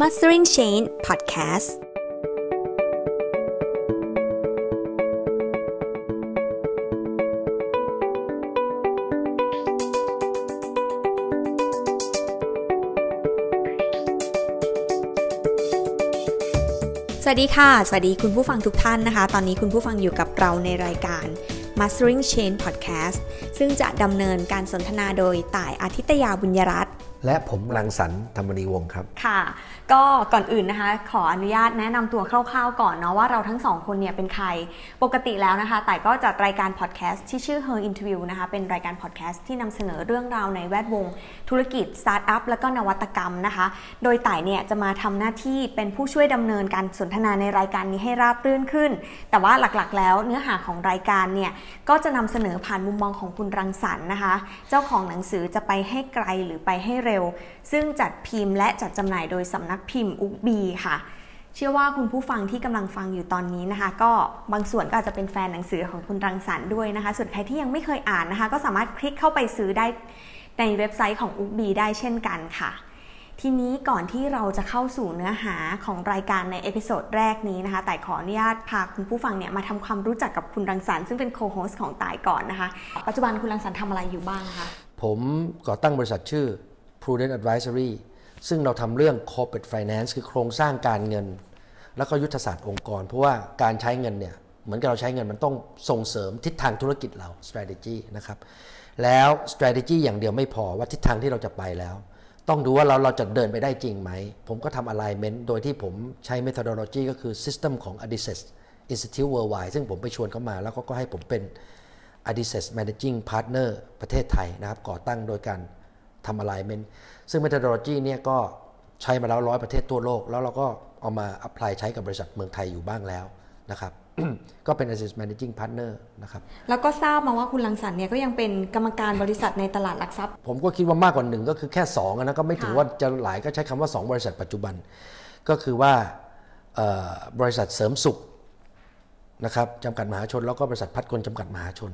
Mastering Chain Podcast สวัสดีค่ะ สวัสดีคุณผู้ฟังทุกท่านนะคะ ตอนนี้คุณผู้ฟังอยู่กับเราในรายการ Mastering Chain Podcast ซึ่งจะดำเนินการสนทนาโดยต่ายอาทิตยาบุญยรัต และผมรังสรรค์ธรรมนีวงศ์ครับ ค่ะ ก็ก่อนอื่นนะคะ ขออนุญาตแนะนำตัวคร่าวๆก่อนเนาะว่าเราทั้งสองคนเนี่ยเป็นใคร ปกติแล้วนะคะ ต่ายก็จัดรายการพอดแคสต์ที่ชื่อ Her Interview นะคะ เป็นรายการพอดแคสต์ที่นำเสนอเรื่องราวในแวดวง ธุรกิจสตาร์ทอัพและก็นวัตกรรมนะคะ โดยต่ายเนี่ยจะมาทำหน้าที่เป็นผู้ช่วยดำเนินการสนทนาในรายการนี้ให้ราบรื่นขึ้น แต่ว่าหลักๆ แล้วเนื้อหาของรายการเนี่ยก็จะนำเสนอผ่านมุมมองของคุณรังสรรค์นะคะ เจ้าของหนังสือจะไปให้ไกลหรือไปให้เร็ว ซึ่งจัดพิมพ์และจัดจำหน่ายโดยสำนักพิมพ์ Ookbee ค่ะ เชื่อว่าคุณผู้ฟังที่กำลังฟังอยู่ตอนนี้นะคะ ก็บางส่วนก็อาจจะเป็นแฟนหนังสือของคุณรังสรรค์ด้วยนะคะ ส่วนใครที่ยังไม่เคยอ่านนะคะ ก็สามารถคลิกเข้าไปซื้อได้ในเว็บไซต์ของ Ookbee ได้เช่นกันค่ะทีนี้ก่อนที่เราจะเข้าสู่เนื้อหาของรายการใน episode แรกนี้นะคะ ต่ายขออนุญาตพาคุณผู้ฟังเนี่ยมาทำความรู้จักกับคุณรังสรรค์ซึ่งเป็น co-host ของต่ายก่อนนะคะ ปัจจุบันคุณรังสรรค์ทำอะไรอยู่บ้างคะ ผมก่อตั้งบริษัทชื่อ Prudent Advisory ซึ่งเราทำเรื่อง corporate finance คือโครงสร้างการเงิน แล้วก็ยุทธศาสตร์องค์กร เพราะว่าการใช้เงินเนี่ยเหมือนกับเราใช้เงินมันต้องส่งเสริมทิศทางธุรกิจเรา strategy นะครับแล้ว strategy อย่างเดียวไม่พอว่าทิศทางที่เราจะไปแล้ว ต้องดูว่าเราเราจะเดินไปได้จริงไหม ผมก็ทำ alignment โดยที่ผมใช้ methodology ก็คือ system ของ Adidas Institute Worldwide ซึ่งผมไปชวนเขามาแล้วก็ให้ผมเป็น Adidas Managing Partner ประเทศไทยนะครับก่อตั้งโดยการ ทำ alignment ซึ่ง methodology เนี่ยก็ใช้มาแล้วร้อยประเทศทั่วโลก แล้วเราก็เอามา apply ใช้กับบริษัทเมืองไทยอยู่บ้างแล้วนะครับก็เป็น Adidas Managing Partner นะครับแล้วก็ทราบมาว่าคุณรังสรรค์เนี่ยก็ยังเป็นกรรมการบริษัทในตลาดหลักทรัพย์ ผมก็คิดว่ามากกว่าหนึ่งก็คือแค่2อะนะก็ไม่ถือค่ะว่าจะหลายก็ใช้คำว่า 2 บริษัทปัจจุบัน ก็คือว่าเอ่อบริษัทเสริมสุขนะครับจำกัดมหาชน แล้วก็บริษัทพัดกลจำกัดมหาชน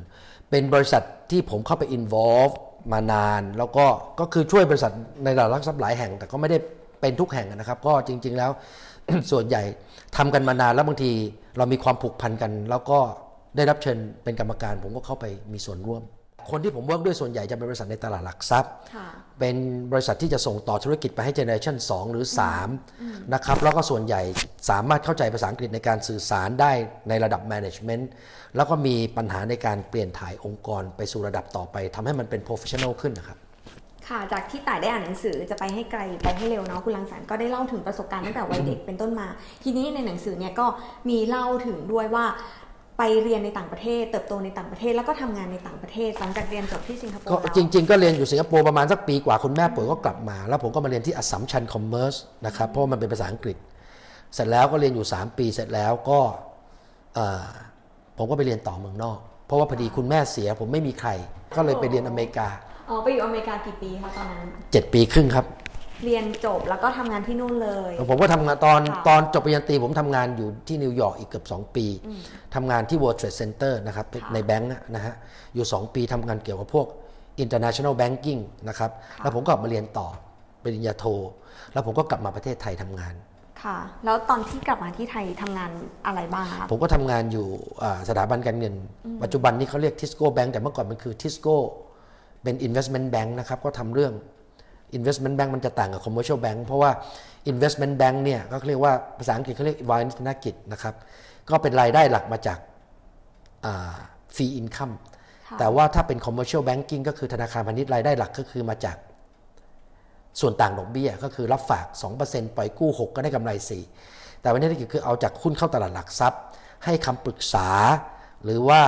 เป็นบริษัทที่ผมเข้าไป involve มานาน แล้วก็ก็คือช่วยบริษัทในตลาดหลักทรัพย์หลายแห่ง แต่ก็ไม่ได้เป็นทุกแห่งนะครับ ก็จริง ๆ แล้วส่วนใหญ่ทำกันมานานแล้วบางทีเรามีความผูกพันกัน แล้วก็ได้รับเชิญเป็นกรรมการ ผมก็เข้าไปมีส่วนร่วม คนที่ผม work ด้วยส่วนใหญ่จะเป็นบริษัทในตลาดหลักทรัพย์ค่ะเป็นบริษัทที่จะส่งต่อธุรกิจไปให้ generation 2หรือ3นะครับแล้วก็ส่วนใหญ่สามารถเข้าใจภาษาอังกฤษในการสื่อสารได้ในระดับ management แล้วก็มีปัญหาในการเปลี่ยนถ่ายองค์กรไปสู่ระดับต่อไปทำให้มันเป็น professional ขึ้นนะครับค่ะ จากที่ต่ายได้อ่านหนังสือจะไปให้ไกลหรือไปให้เร็วเนาะคุณรังสรรค์ก็ได้เล่าถึงประสบการณ์ตั้งแต่วัยเด็กเป็นต้นมา ทีนี้ในหนังสือเนี่ยก็มีเล่าถึงด้วยว่า ไปเรียนในต่างประเทศ เติบโตในต่างประเทศแล้วก็ทำงานในต่างประเทศหลังจากเรียนจบที่สิงคโปร์ก็แล้วจริง ๆ ก็เรียนอยู่สิงคโปร์ประมาณสักปีกว่าคุณแม่ป่วยก็กลับมา แล้วผมก็มาเรียนที่อัสสัมชัญคอมเมอร์สนะครับเพราะว่ามันเป็นภาษาอังกฤษ เสร็จแล้วก็เรียนอยู่ 3 ปีเสร็จแล้วก็เอ่อผมก็ไปเรียนต่อเมืองนอก เพราะว่าพอดีคุณแม่เสียผมไม่มีใคร ก็เลยไปเรียนอเมริกาอ๋อไปอยู่อเมริกากี่ปีคะตอนนั้น 7 ปีครึ่งครับ เรียนจบแล้วก็ทำงานที่นู่นเลย ผมก็ทำงานตอนค่ะตอนจบปริญญาตรีผมทำงานอยู่ที่นิวยอร์กอีกเกือบ 2 ปีทำงานที่ World Trade Center นะครับค่ะในแบงก์นะฮะ อยู่ 2 ปีทำงานเกี่ยวกับพวก international banking นะครับแล้วผมก็กลับมาเรียนต่อปริญญาโท แล้วผมก็กลับมาประเทศไทยทำงาน ค่ะ แล้วตอนที่กลับมาที่ไทยทำงานอะไรบ้างคะผมก็ทำงานอยู่อ่าสถาบันการเงิน ปัจจุบันนี้เขาเรียกทิสโก้แบงก์แต่เมื่อก่อนมันคือทิสโก้เป็น investment bank นะครับ ก็ทำเรื่อง investment bank มันจะต่างกับ commercial bank เพราะว่า investment bank เนี่ยก็เรียกว่าภาษาอังกฤษเขาเรียกวานิธนกิจนะครับ ก็เป็นรายได้หลักมาจากฟรีอินคัมค่ะแต่ว่าถ้าเป็น commercial banking ก็คือธนาคารพาณิชย์รายได้หลักก็คือมาจากส่วนต่างดอกเบี้ย ก็คือรับฝาก 2%ปล่อยกู้ 6 ก็ได้กำไร 4 แต่วันนี้ธุรกิจคือเอาจากหุ้นเข้าตลาดหลักทรัพย์ ให้คำปรึกษาหรือว่า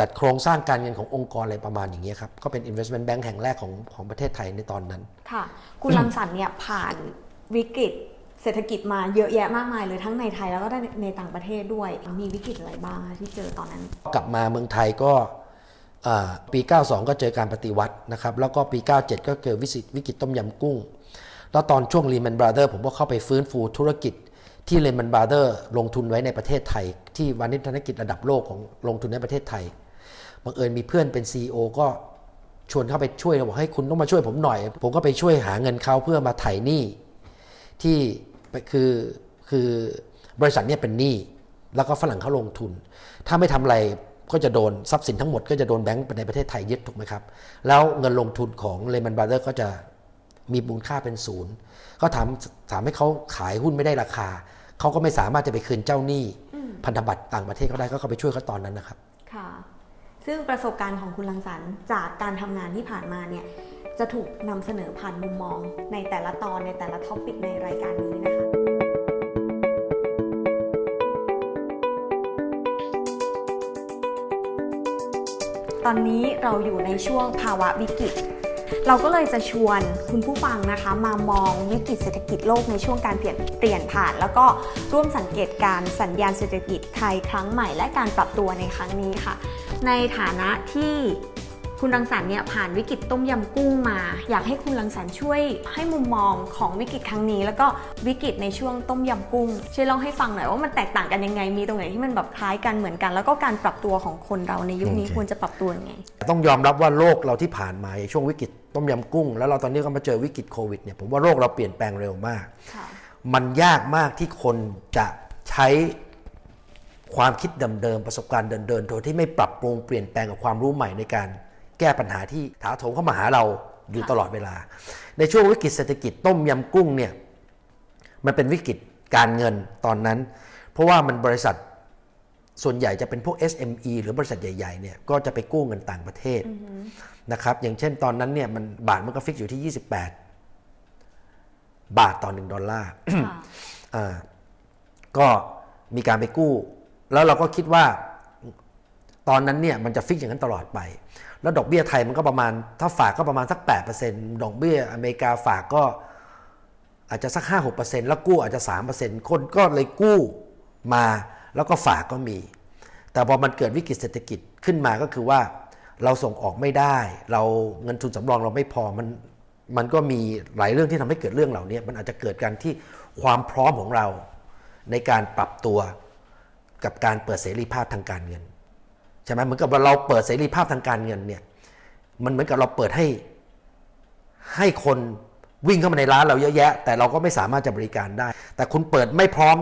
จัดโครงสร้างการเงินขององค์กรอะไรประมาณอย่างนี้ยครับก็เป็น investment bank แห่งแรกของของประเทศไทยในตอนนั้น ค่ะ คุณรังสรรค์เนี่ยผ่านวิกฤตเศรษฐกิจมาเยอะแยะมากมายเลยทั้งในไทยแล้วก็ในต่างประเทศด้วย มีวิกฤตอะไรบ้างคะที่เจอตอนนั้น กลับมาเมืองไทยก็อ่าปี 92 ก็เจอการปฏิวัตินะครับ แล้วก็ปี 97 ก็เกิดวิกฤตวิกฤตต้มยำกุ้ง แล้วตอนช่วง Lehman Brothers ผมก็เข้าไปฟื้นฟูธุรกิจที่ Lehman Brothers ลงทุนไว้ในประเทศไทยที่วานิชธนกิจระดับโลกของลงทุนในประเทศไทย บังเอิญมีเพื่อนเป็น CEO ก็ชวนเข้าไปช่วยเราบอกให้คุณต้องมาช่วยผมหน่อย ผมก็ไปช่วยหาเงินเขาเพื่อมาไถ่หนี้ที่ไปคือคือบริษัทเนี่ยเป็นหนี้แล้วก็ฝรั่งเขาลงทุน ถ้าไม่ทำอะไรก็จะโดนทรัพย์สินทั้งหมดก็จะโดนแบงก์ในประเทศไทยยึดถูกไหมครับ แล้วเงินลงทุนของเลมันบราเ h อร์ก็จะมีมูลค่าเป็นศูนย์ก็ถามถามให้เขาขายหุ้นไม่ได้ราคา เขาก็ไม่สามารถจะไปคืนเจ้าหนี้พันธบัตรต่างประเทศเขาได้ก็เขาไปช่วยเขาตอนนั้นนะครับ ค่ะ ซึ่งประสบการณ์ของคุณลังสรรค์จากการทำงานที่ผ่านมาเนี่ยจะถูกนำเสนอผ่านมุมมอง ในแต่ละตอนในแต่ละท็อปิกในรายการนี้นะคะตอนนี้เราอยู่ในช่วงภาวะวิกฤต เราก็เลยจะชวนคุณผู้ฟังนะคะมามองวิกฤตเศรษฐกิจโลกในช่วงการเปลี่ยนเปลี่ยนผ่าน แล้วก็ร่วมสังเกตการสัญญาณเศรษฐกิจไทยครั้งใหม่ และการปรับตัวในครั้งนี้ค่ะ ในฐานะที่ คุณรังสรรค์เนี่ยผ่านวิกฤตต้มยำกุ้งมา อยากให้คุณรังสรรค์ช่วยให้มุมมองของวิกฤตครั้งนี้ แล้วก็วิกฤตในช่วงต้มยำกุ้งช่วยเล่าให้ฟังหน่อยว่ามันแตกต่างกันยังไงมีตรงไหนที่มันแบบคล้ายกันเหมือนกัน แล้วก็การปรับตัวของคนเราในยุคนี้โอเคควรจะปรับตัวยังไง ต้องยอมรับว่าโลกเราที่ผ่านมาในช่วงวิกฤตต้มยำกุ้ง แล้วเราตอนนี้ก็มาเจอวิกฤตโควิดเนี่ยผมว่าโลกเราเปลี่ยนแปลงเร็วมากค่ะมันยากมากที่คนจะใช้ความคิดเดิมๆประสบการณ์เดินๆโดยที่ไม่ปรับปรุงเปลี่ยนแปลงกับความรู้ใหม่ในการ แก้ปัญหาที่ถาโถมเข้ามาหาเราอยู่ค่ะตลอดเวลา ในช่วงวิกฤตเศรษฐกิจต้มยำกุ้งเนี่ยมันเป็นวิกฤตการเงินตอนนั้น เพราะว่ามันบริษัทส่วนใหญ่จะเป็นพวก SME หรือบริษัทใหญ่ๆเนี่ยก็จะไปกู้เงินต่างประเทศนะครับอย่างเช่นตอนนั้นเนี่ยมันบาทมันก็ฟิกอยู่ที่ 28 บาทต่อ 1 ดอลลาร์ค่ะอ่าก็มีการไปกู้ แล้วเราก็คิดว่าตอนนั้นเนี่ยมันจะฟิกอย่างนั้นตลอดไป แล้วดอกเบี้ยไทยมันก็ประมาณ ถ้าฝากก็ประมาณสัก 8%ดอกเบี้ยอเมริกาฝากก็อาจจะสัก 5-6%แล้วกู้อาจจะ 3%คนก็เลยกู้มาแล้วก็ฝากก็มี แต่พอมันเกิดวิกฤตเศรษฐกิจขึ้นมาก็คือว่าเราส่งออกไม่ได้ เราเงินทุนสำรองเราไม่พอมันมันก็มีหลายเรื่องที่ทำให้เกิดเรื่องเหล่านี้มันอาจจะเกิดการที่ความพร้อมของเราในการปรับตัวกับการเปิดเสรีภาพทางการเงิน ช่ไหมเหมือนกับว่าเราเปิดเสรีภาพทางการเงินเนี่ยมันเหมือนกับเราเปิดให้ ให้คนวิ่งเข้ามาในร้านเราเยอะแยะ แต่เราก็ไม่สามารถจะบริการได้ แต่คุณเปิดไม่พร้อม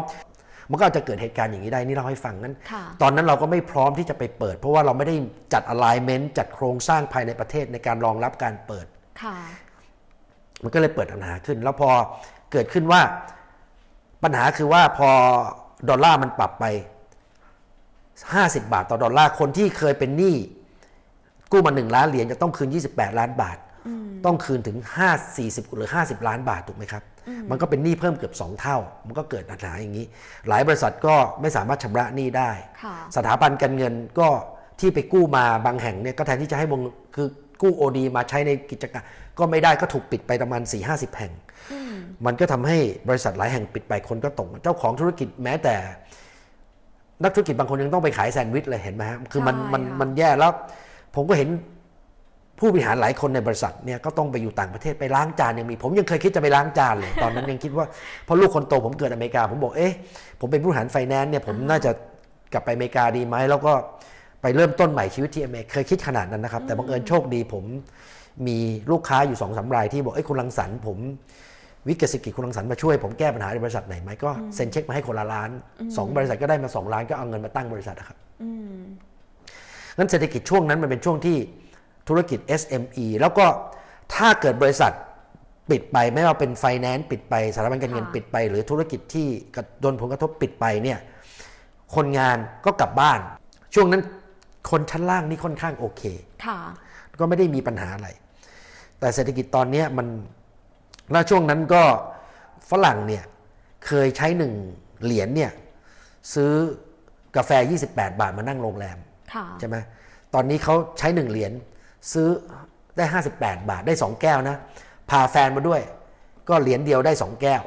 มันก็อาจจะเกิดเหตุการณ์อย่างนี้ได้นี่เราให้ฟังนั้นค่ะตอนนั้นเราก็ไม่พร้อมที่จะไปเปิด เพราะว่าเราไม่ได้จัด alignment จัดโครงสร้างภายในประเทศในการรองรับการเปิดค่ะมันก็เลยเปิดปัญหาขึ้น แล้วพอเกิดขึ้นว่าปัญหาคือว่าพอดอลลาร์มันปรับไป 50 บาทต่อดอลลาร์คนที่เคยเป็นหนี้กู้มา 1 ล้านเหรียญจะต้องคืน 28 ล้านบาท ต้องคืนถึง 5 40 หรือ 50 ล้านบาทถูกไหมครับ มันก็เป็นหนี้เพิ่มเกือบ 2 เท่า มันก็เกิดปัญหาอย่างนี้ หลายบริษัทก็ไม่สามารถชำระหนี้ได้ค่ะสถาบันการเงินก็ที่ไปกู้มาบางแห่งเนี่ยก็แทนที่จะให้วงคือกู้โอดีมาใช้ในกิจการก็ไม่ได้ก็ถูกปิดไปประมาณ4ี่ห้าสิบแห่ง มันก็ทำให้บริษัทหลายแห่งปิดไปคนก็ตกเจ้าของธุรกิจแม้แต่ นักธุรกิจบางคนยังต้องไปขายแซนด์วิชเลยเห็นไหมฮะคือมันใช่มันค่ะมันแย่แล้ว ผมก็เห็นผู้บริหารหลายคนในบริษัทเนี่ยก็ต้องไปอยู่ต่างประเทศไปล้างจานยังมี ผมยังเคยคิดจะไปล้างจานเลยตอนนั้นยังคิดว่าเพราะลูกคนโตผมเกิดอเมริกา ผมบอกเอ๊ะผมเป็นผู้บริหารไฟแนนซ์เนี่ยผมน่าจะกลับไปอเมริกาดีไหมแล้วก็ไปเริ่มต้นใหม่ชีวิตที่อเมริกาเคยคิดขนาดนั้นนะครับ แต่บังเอิญโชคดีผมมีลูกค้าอยู่สองสามรายที่บอกเอ้ยคุณรังสรรค์ผม วิกฤตเศรษฐกิจคุณรังสรรค์มาช่วยผมแก้ปัญหาในบริษัทไหนไหมก็เซ็นเช็คมาให้คนละล้านสองบริษัทก็ได้มาสองล้านก็เอาเงินมาตั้งบริษัทนะครับอืมงั้นเศรษฐกิจช่วงนั้นมันเป็นช่วงที่ธุรกิจ SME แล้วก็ถ้าเกิดบริษัทปิดไปไม่ว่าเป็นไฟแนนซ์ปิดไปสถาบันการเงินค่ะปิดไป หรือธุรกิจที่กระโดนผลกระทบปิดไปเนี่ยคนงานก็กลับบ้าน ช่วงนั้นคนชั้นล่างนี่ค่อนข้างโอเคค่ะก็ไม่ได้มีปัญหาอะไร แต่เศรษฐกิจตอนเนี้ยมัน แล้วช่วงนั้นก็ฝรั่งเนี่ยเคยใช้หนึ่งเหรียญเนี่ยซื้อกาแฟ 28 บาทมานั่งโรงแรมค่ะใช่ไหมตอนนี้เขาใช้หนึ่งเหรียญซื้อได้ 58 บาทได้ 2 แก้วนะ พาแฟนมาด้วย ก็เหรียญเดียวได้ 2 แก้ว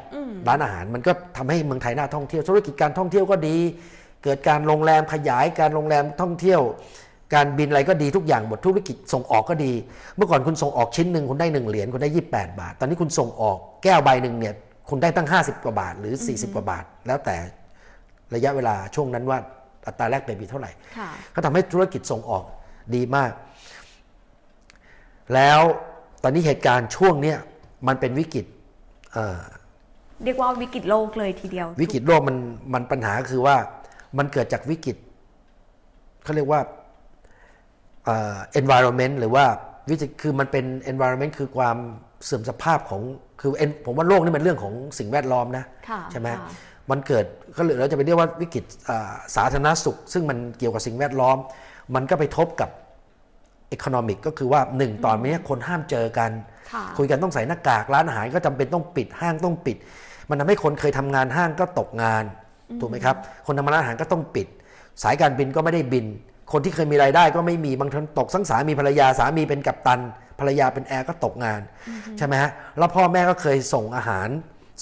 ร้านอาหารมันก็ทำให้เมืองไทยน่าท่องเที่ยวธุรกิจการท่องเที่ยวก็ดี เกิดการโรงแรมขยายการโรงแรมท่องเที่ยว การบินอะไรก็ดีทุกอย่างหมดธุรกิจส่งออกก็ดี เมื่อก่อนคุณส่งออกชิ้นหนึ่งคุณได้หนึ่งเหรียญคุณได้ 28 บาท ตอนนี้คุณส่งออกแก้วใบหนึ่งเนี่ยคุณได้ตั้ง 50 กว่าบาทหรือ 40 กว่าบาท แล้วแต่ระยะเวลาช่วงนั้นว่าอัตราแลกเปลี่ยนมีเท่าไหร่ค่ะก็ทำให้ธุรกิจส่งออกดีมาก แล้วตอนนี้เหตุการณ์ช่วงเนี้ยมันเป็นวิกฤตเอ่อเรียกว่าวิกฤตโลกเลยทีเดียว วิกฤตโลกมันมันปัญหาคือว่ามันเกิดจากวิกฤตเขาเรียกว่าเอ่อ environment หรือว่าวิกฤตคือมันเป็น environment คือความเสื่อมสภาพของคือ en- ผมว่าโลกนี่มันเรื่องของสิ่งแวดล้อมนะค่ะใช่ไหมค่ะมันเกิดก็เลยเราจะไปเรียกว่าวิกฤตอ่าสาธารณสุข ซึ่งมันเกี่ยวกับสิ่งแวดล้อม มันก็ไปทบกับ economic ก็คือว่าหนึ่งตอนนี้คนห้ามเจอกันค่ะคุยกันต้องใส่หน้ากากร้านอาหารก็จำเป็นต้องปิดห้างต้องปิด มันทำให้คนเคยทำงานห้างก็ตกงานถูกไหมครับ คนทำร้านอาหารก็ต้องปิด สายการบินก็ไม่ได้บิน คนที่เคยมีรายได้ก็ไม่มีบางทีตกทั้งสามีภรรยาสามีเป็นกัปตัน ภรรยาเป็นแอร์ก็ตกงานใช่ไหมฮะแล้วพ่อแม่ก็เคยส่งอาหาร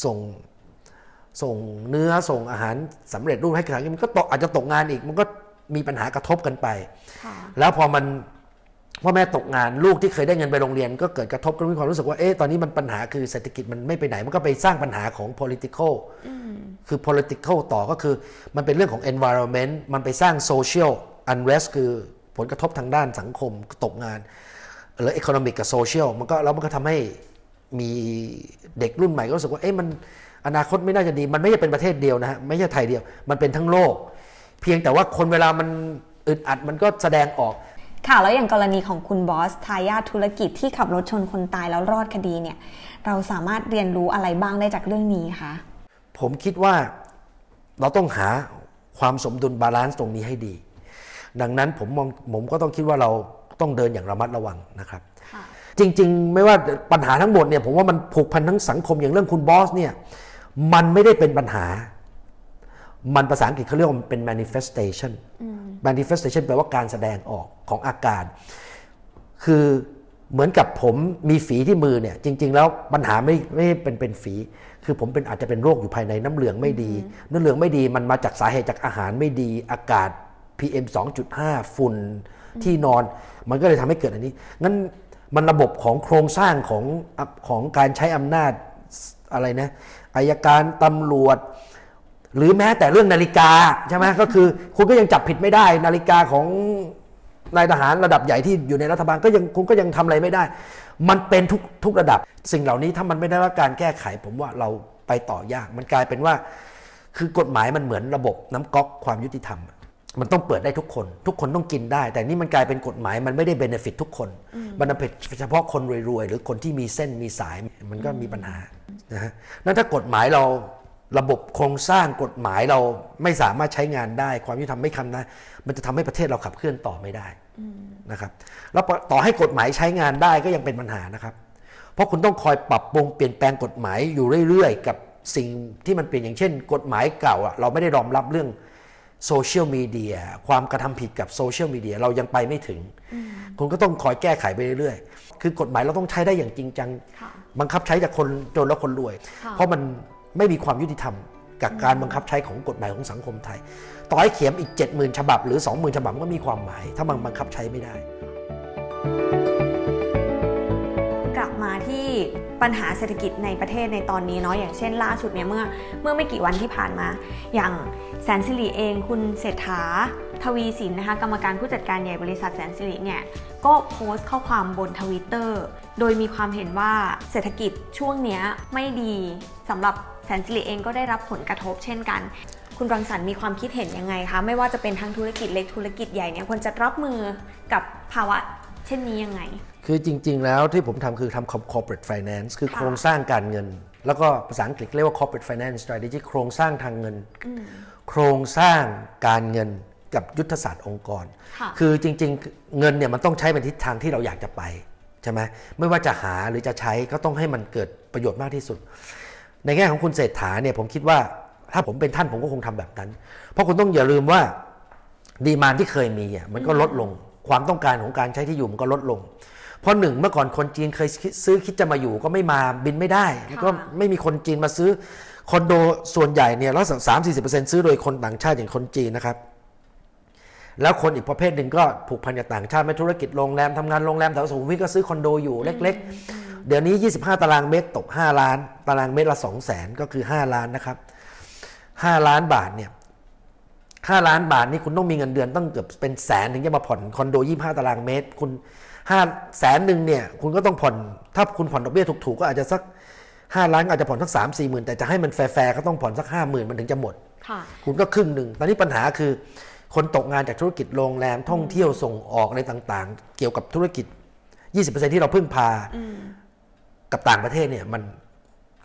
ส่งส่งเนื้อส่งอาหารสำเร็จรูปให้ขายมันก็ตกอาจจะตกงานอีก มันก็มีปัญหากระทบกันไปค่ะแล้วพอมันพ่อแม่ตกงานลูกที่เคยได้เงินไปโรงเรียน ก็เกิดกระทบก็มีความรู้สึกว่าเอ๊ะตอนนี้มันปัญหาคือเศรษฐกิจมันไม่ไปไหน มันก็ไปสร้างปัญหาของ political คือ political ต่อก็คือมันเป็นเรื่องของ environment มันไปสร้าง social unrest คือผลกระทบทางด้านสังคมตกงานหรือ economic กับ social มันก็แล้วมันก็ทำให้มีเด็กรุ่นใหม่ก็รู้สึกว่าเอ๊ะมันอนาคตไม่น่าจะดี มันไม่ใช่เป็นประเทศเดียวนะฮะไม่ใช่ไทยเดียว มันเป็นทั้งโลก เพียงแต่ว่าคนเวลามันอึดอัดมันก็แสดงออกค่ะแล้วอย่างกรณีของคุณบอสทายาทธุรกิจที่ขับรถชนคนตายแล้วรอดคดีเนี่ย เราสามารถเรียนรู้อะไรบ้างได้จากเรื่องนี้คะผมคิดว่าเราต้องหาความสมดุล balance ตรงนี้ให้ดี ดังนั้นผมมองผมก็ต้องคิดว่าเราต้องเดินอย่างระมัดระวังนะครับค่ะจริง ๆ ไม่ว่าปัญหาทั้งหมดเนี่ยผมว่ามันผูกพันทั้งสังคมอย่างเรื่องคุณบอสเนี่ยมันไม่ได้เป็นปัญหา มันภาษาอังกฤษเขาเรียกว่ามันเป็น manifestation manifestation แปลว่าการแสดงออกของอาการ คือเหมือนกับผมมีฝีที่มือเนี่ย จริง ๆ แล้วปัญหาไม่ไม่เป็นเป็นฝี คือผมเป็นอาจจะเป็นโรคอยู่ภายในน้ำเหลืองไม่ดี น้ำเหลืองไม่ดีมันมาจากสาเหตุจากอาหารไม่ดีอากาศ PM 2.5 ฝุ่นที่นอน มันก็เลยทำให้เกิดอันนี้ งั้นมันระบบของโครงสร้างของของการใช้อำนาจอะไรนะอายการตำรวจ หรือแม้แต่เรื่องนาฬิกาใช่ไหมก็คือคุณก็ยังจับผิดไม่ได้ นาฬิกาของนายทหารระดับใหญ่ที่อยู่ในรัฐบาลก็ยังคุณก็ยังทำอะไรไม่ได้ มันเป็นทุกทุกระดับ สิ่งเหล่านี้ถ้ามันไม่ได้รับการแก้ไข ผมว่าเราไปต่อยาก มันกลายเป็นว่า คือกฎหมายมันเหมือนระบบน้ำก๊อกความยุติธรรม มันต้องเปิดได้ทุกคน ทุกคนต้องกินได้ แต่นี่มันกลายเป็นกฎหมายมันไม่ได้เบนฟิตทุกคน มันเป็นเฉพาะคนรวยๆ หรือคนที่มีเส้นมีสายมันก็มีปัญหานะฮะนั้นถ้ากฎหมายเราระบบโครงสร้างกฎหมายเราไม่สามารถใช้งานได้ ความยุติธรรมไม่คำนะมันจะทำให้ประเทศเราขับเคลื่อนต่อไม่ได้นะครับแล้วต่อให้กฎหมายใช้งานได้ก็ยังเป็นปัญหานะครับ เพราะคุณต้องคอยปรับปรุงเปลี่ยนแปลงกฎหมายอยู่เรื่อยๆ กับสิ่งที่มันเปลี่ยนอย่างเช่น กฎหมายเก่าอะเราไม่ได้รองรับเรื่อง โซเชียลมีเดียความกระทำผิดกับโซเชียลมีเดียเรายังไปไม่ถึง คุณก็ต้องคอยแก้ไขไปเรื่อยๆ คือกฎหมายเราต้องใช้ได้อย่างจริงจังค่ะบังคับใช้จากคนจนและคนรวยค่ะเพราะมันไม่มีความยุติธรรมกับการบังคับใช้ของกฎหมายของสังคมไทย ต่อให้เขียนอีก 70,000 ฉบับหรือ 20,000 ฉบับมันก็มีความหมาย ถ้ามันบังคับใช้ไม่ได้ ปัญหาเศรษฐกิจในประเทศในตอนนี้เนาะอย่างเช่นล่าสุดเนี่ยเมื่อเมื่อไม่กี่วันที่ผ่านมา อย่างแสนสิริเองคุณเศรษฐาทวีสินนะคะกรรมการผู้จัดการใหญ่บริษัทแสนสิริเนี่ยก็โพสต์ข้อความบนทวิตเตอร์โดยมีความเห็นว่าเศรษฐกิจช่วงเนี้ยไม่ดีสำหรับแสนสิริเองก็ได้รับผลกระทบเช่นกันคุณรังสรรค์มีความคิดเห็นยังไงคะไม่ว่าจะเป็นทั้งธุรกิจเล็กธุรกิจใหญ่เนี่ยควรจะรับมือกับภาวะเช่นนี้ยังไง คือจริง ๆ แล้วที่ผมทำคือทำ corporate finance คือค่ะโครงสร้างการเงิน แล้วก็ภาษาอังกฤษเรียกว่า corporate finance strategy โครงสร้างทางเงิน โครงสร้างการเงินกับยุทธศาสตร์องค์กรค่ะคือจริง ๆ เงินเนี่ยมันต้องใช้เป็นทิศทางที่เราอยากจะไปใช่ไหมไม่ว่าจะหาหรือจะใช้ก็ต้องให้มันเกิดประโยชน์มากที่สุด ในแง่ของคุณเศรษฐาเนี่ยผมคิดว่าถ้าผมเป็นท่านผมก็คงทำแบบนั้น เพราะคุณต้องอย่าลืมว่าดีมานที่เคยมีอะมันก็ลดลง ความต้องการของการใช้ที่อยู่มันก็ลดลง เพราะหนึ่งเมื่อก่อนคนจีนเคยซื้อคิดจะมาอยู่ก็ไม่มาบินไม่ได้แล้วก็ไม่มีคนจีนมาซื้อคอนโดส่วนใหญ่เนี่ยแล้วสามสี่สิบเปอร์เซ็นต์ซื้อโดยคนต่างชาติอย่างคนจีนนะครับ แล้วคนอีกประเภทหนึ่งก็ผูกพันกับต่างชาติไม่ธุรกิจโรงแรมทำงานโรงแรมแถวสุขุมวิทก็ซื้อคอนโดอยู่เล็ก ๆ เดี๋ยวนี้ 25 ตารางเมตรตก 5 ล้าน ตารางเมตรละ 2 0 0แสนก็คือ 5 ล้านนะครับ 5 ล้านบาทเนี่ย5ล้านบาทนี่คุณต้องมีเงินเดือนต้องเกือบเป็นแสนถึงจะมาผ่อนคอนโด 25 ตารางเมตร คุณ 5แสนหนึ่งเนี่ยคุณก็ต้องผ่อนถ้าคุณผ่อนดอกเบี้ยถูกๆก็อาจจะสักห้าล้านอาจจะผ่อนสักสามสี่หมื่นแต่จะให้มันแฟร์ๆก็ต้องผ่อนสักห้าหมื่นมันถึงจะหมดค่ะคุณก็ครึ่งหนึ่งตอนนี้ปัญหาคือ คนตกงานจากธุรกิจโรงแรมท่องเที่ยวส่งออกอะไรต่างๆ เกี่ยวกับธุรกิจ 20%ที่เราพึ่งพากับต่างประเทศเนี่ยมัน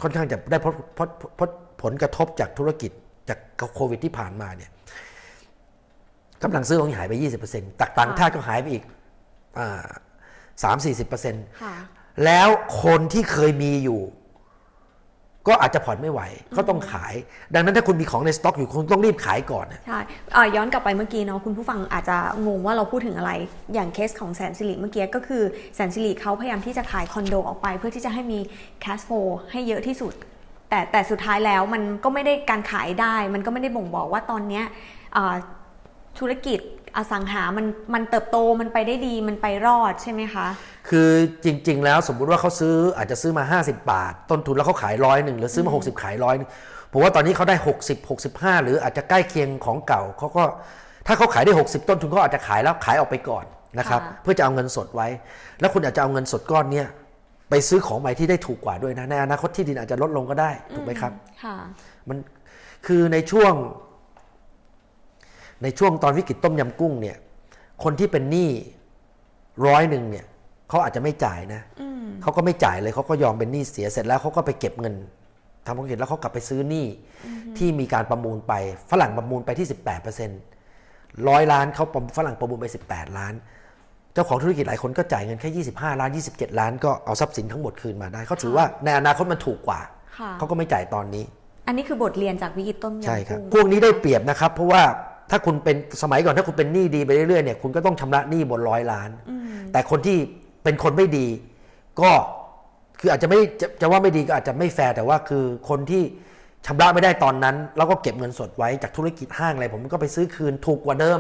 ค่อนข้างจะได้พดพดพดผลกระทบจากธุรกิจจากโควิดที่ผ่านมาเนี่ยกำลังซื้อของหายไป 20%จากต่างชาติก็หายไปอีก สามสี่สิบเปอร์เซ็นต์ค่ะแล้วคนที่เคยมีอยู่ ก็อาจจะผ่อนไม่ไหวก็ต้องขาย ดังนั้นถ้าคุณมีของในสต็อกอยู่คุณต้องรีบขายก่อนนะใช่เอ่อย้อนกลับไปเมื่อกี้เนาะคุณผู้ฟังอาจจะงงว่าเราพูดถึงอะไร อย่างเคสของแสนสิริเมื่อกี้ก็คือแสนสิริเขาพยายามที่จะขายคอนโดออกไป เพื่อที่จะให้มี cash flow ให้เยอะที่สุดแต่แต่สุดท้ายแล้วมันก็ไม่ได้การขายได้ มันก็ไม่ได้บ่งบอกว่าตอนเนี้ยเอ่อธุรกิจ อสังหามันมันเติบโตมันไปได้ดีมันไปรอดใช่ไหมคะ คือจริง ๆ แล้วสมมุติว่าเขาซื้ออาจจะซื้อมา 50 บาท ต้นทุนแล้วเขาขายร้อยหนึ่งหรือซื้อมา 60 ขายร้อยนึงผมว่าตอนนี้เขาได้ 60 65 หรืออาจจะใกล้เคียงของเก่าเขาก็ถ้าเขาขายได้ 60 ต้นทุนเขาอาจจะขายแล้วขายออกไปก่อนนะครับค่ะเพื่อจะเอาเงินสดไว้ แล้วคุณอาจจะเอาเงินสดก้อนเนี้ยไปซื้อของใหม่ที่ได้ถูกกว่าด้วยนะในอนาคตที่ดินอาจจะลดลงก็ได้ถูกไหมครับ ค่ะ มันคือในช่วง ในช่วงตอนวิกฤตต้มยำกุ้งเนี่ยคนที่เป็นหนี้ร้อยหนึ่งเนี่ยเขาอาจจะไม่จ่ายนะเขาก็ไม่จ่ายเลยเขาก็ยอมเป็นหนี้เสียเสร็จแล้วเขาก็ไปเก็บเงินทำธุรกิจแล้วเขากลับไปซื้อหนี้ที่มีการประมูลไปฝรั่งประมูลไปที่ 18เปอร์เซ็นต์ร้อยล้านเขาประฝรั่งประมูลไป 18 ล้าน เจ้าของธุรกิจหลายคนก็จ่ายเงินแค่ 25 ล้าน 27 ล้าน ก็เอาทรัพย์สินทั้งหมดคืนมาได้เขาถือว่าในอนาคตมันถูกกว่าค่ะเขาก็ไม่จ่ายตอนนี้ อันนี้คือบทเรียนจากวิกฤตต้มยำใช่ครับกุ้งพวกนี้ได้เปรียบนะครับ เพราะว่า ถ้าคุณเป็นสมัยก่อนถ้าคุณเป็นหนี้ดีไปเรื่อยๆเนี่ยคุณก็ต้องชำระหนี้บนร้อยล้าน แต่คนที่เป็นคนไม่ดี ก็คืออาจจะไม่จะจะว่าไม่ดีก็อาจจะไม่แฟร์แต่ว่าคือคนที่ชำระไม่ได้ตอนนั้น แล้วก็เก็บเงินสดไว้จากธุรกิจห้างอะไรผมก็ไปซื้อคืนถูกกว่าเดิม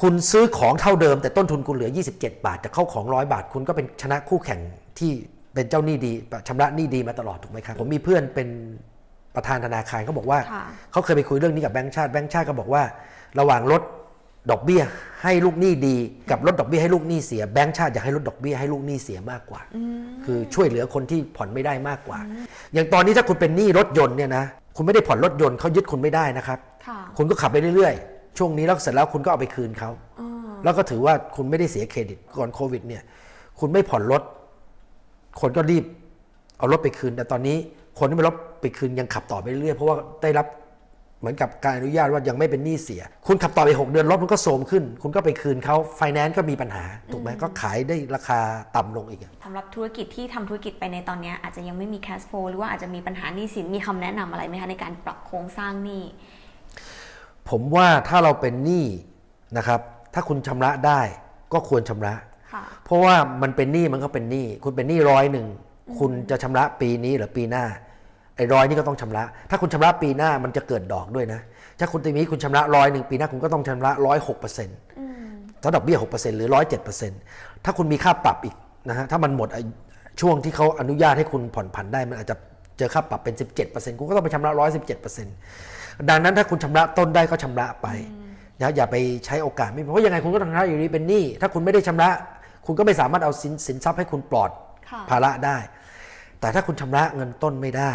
คุณซื้อของเท่าเดิม แต่ต้นทุนคุณเหลือ 27 บาทจะเข้าของร้อยบาท คุณก็เป็นชนะคู่แข่งที่เป็นเจ้าหนี้ดีชำระหนี้ดีมาตลอดถูกไหมครับผมมีเพื่อนเป็น ประธานธนาคารเขาบอกว่าค่ะเขาเคยไปคุยเรื่องนี้กับแบงค์ชาติแบงค์ชาติก็บอกว่า ระหว่างลดดอกเบี้ยให้ลูกหนี้ดีกับลดดอกเบี้ยให้ลูกหนี้เสียแบงค์ชาติอยากให้ลดดอกเบี้ยให้ลูกหนี้เสียมากกว่า คือช่วยเหลือคนที่ผ่อนไม่ได้มากกว่า อย่างตอนนี้ถ้าคุณเป็นหนี้รถยนต์เนี่ยนะคุณไม่ได้ผ่อนรถยนต์เขายึดคุณไม่ได้นะครับค่ะคุณก็ขับไปเรื่อยๆ ช่วงนี้แล้วเสร็จแล้วคุณก็เอาไปคืนเขาอ๋อแล้วก็ถือว่าคุณไม่ได้เสียเครดิตก่อนโควิดเนี่ย คุณไม่ผ่อนรถคนก็รีบเอารถไปคืนแต่ตอนนี้ คนที่ไม่รถไปคืนยังขับต่อไปเรื่อยๆเพราะว่าได้รับเหมือนกับการอนุญาตว่ายังไม่เป็นหนี้เสีย คุณขับต่อไป 6 เดือนรถมันก็โทรมขึ้น คุณก็ไปคืนเขาไฟแนนซ์ก็มีปัญหา ถูกไหมก็ขายได้ราคาต่ำลงอีกอะสำหรับธุรกิจที่ทำธุรกิจไปในตอนเนี้ยอาจจะยังไม่มี cash flow หรือว่าอาจจะมีปัญหาหนี้สินมีคำแนะนำอะไรไหมคะในการปรับโครงสร้างหนี้ผมว่าถ้าเราเป็นหนี้นะครับ ถ้าคุณชำระได้ก็ควรชำระค่ะเพราะว่ามันเป็นหนี้มันก็เป็นหนี้คุณเป็นหนี้ร้อยหนึ่ง คุณจะชำระปีนี้หรือปีหน้าไอ้ร้อยนี่ก็ต้องชำระ ถ้าคุณชำระปีหน้ามันจะเกิดดอกด้วยนะ ถ้าคุณตีนี้คุณชำระร้อยหนึ่งปีหน้าคุณก็ต้องชำระร้อยหกเปอร์เซ็นต์ถ้าดอกเบี้ยหกเปอร์เซ็นต์หรือร้อยเจ็ดเปอร์เซ็นต์ถ้าคุณมีค่าปรับอีกนะฮะถ้ามันหมดไอ้ช่วงที่เขาอนุญาตให้คุณผ่อนผันได้มันอาจจะเจอค่าปรับเป็น 17%คุณก็ต้องไปชำระ 117%ดังนั้นถ้าคุณชำระต้นได้ก็ชำระไปนะอย่าไปใช้โอกาสไม่เพราะยังไงคุณก็ต้องชำระอยู่ดีเป็นหนี้ถ้าคุณไม่ได้ชำระ คุณก็ไม่สามารถเอาสินสินทรัพย์ให้คุณปลอดค่ะ ภาระได้ แต่ถ้าคุณชำระเงินต้นไม่ได้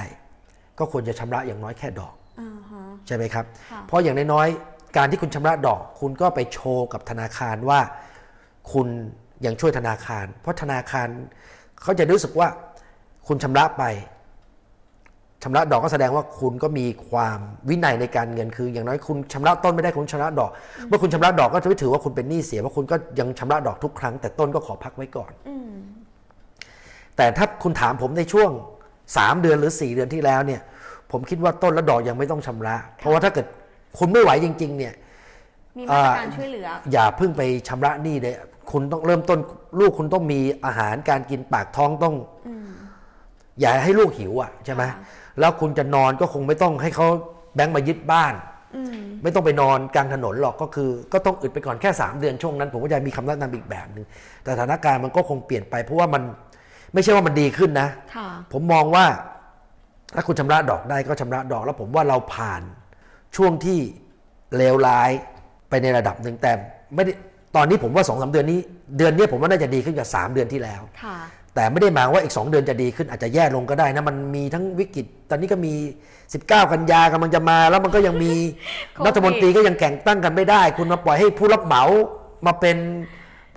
ก็ควรจะชำระอย่างน้อยแค่ดอกอ่าฮะใช่ไหมครับค่ะเพราะอย่างน้อยๆการที่คุณชำระดอก คุณก็ไปโชว์กับธนาคารว่า คุณยังช่วยธนาคาร เพราะธนาคารเขาจะรู้สึกว่า คุณชำระไปชำระดอกก็แสดงว่าคุณก็มีความวินัยในการเงินคือ อย่างน้อยคุณชำระต้นไม่ได้คุณชำระดอก เมื่อคุณชำระดอกก็จะไม่ถือว่าคุณเป็นหนี้เสียเพราะคุณก็ยังชำระดอกทุกครั้งแต่ต้นก็ขอพักไว้ก่อนอืม แต่ถ้าคุณถามผมในช่วง 3 เดือนหรือ 4 เดือนที่แล้วเนี่ย ผมคิดว่าต้นและดอกยังไม่ต้องชำระ เพราะว่าถ้าเกิดคุณไม่ไหวจริง ๆ เนี่ยมีมาตรการช่วยเหลือ อย่าเพิ่งไปชำระหนี้เลยคุณต้องเริ่มต้นลูกคุณต้องมีอาหารการกินปากท้องต้องอย่าให้ลูกหิวอะใช่ไหมค่ะแล้วคุณจะนอนก็คงไม่ต้องให้เขาแบงค์มายึดบ้านอืมไม่ต้องไปนอนกลางถนนหรอกก็คือ ก็ต้องอึดไปก่อนแค่ 3 เดือนช่วงนั้น ผมก็จะมีคำแนะนำอีกแบบหนึ่งแต่สถานการณ์มันก็คงเปลี่ยนไปเพราะว่ามัน ไม่ใช่ว่ามันดีขึ้นนะค่ะผมมองว่าถ้าคุณชำระดอกได้ก็ชำระดอก แล้วผมว่าเราผ่านช่วงที่เลวร้ายไปในระดับหนึ่งแต่ไม่ได้ตอนนี้ผมว่าสองสาเดือนนี้ เดือนนี้ผมว่าน่าจะดีขึ้นกว่าสามเดือนที่แล้วค่ะแแต่ไม่ได้หมายว่าอีก 2 เดือนจะดีขึ้นอาจจะแย่ลงก็ได้นะมันมีทั้งวิกฤต ตอนนี้ก็มี 19 กันยากำลังจะมา แล้วมันก็ยังมีโควิดรัฐมนตรีก็ยังแข่งตั้งกันไม่ได้ คุณมาปล่อยให้ผู้รับเหมามาเป็น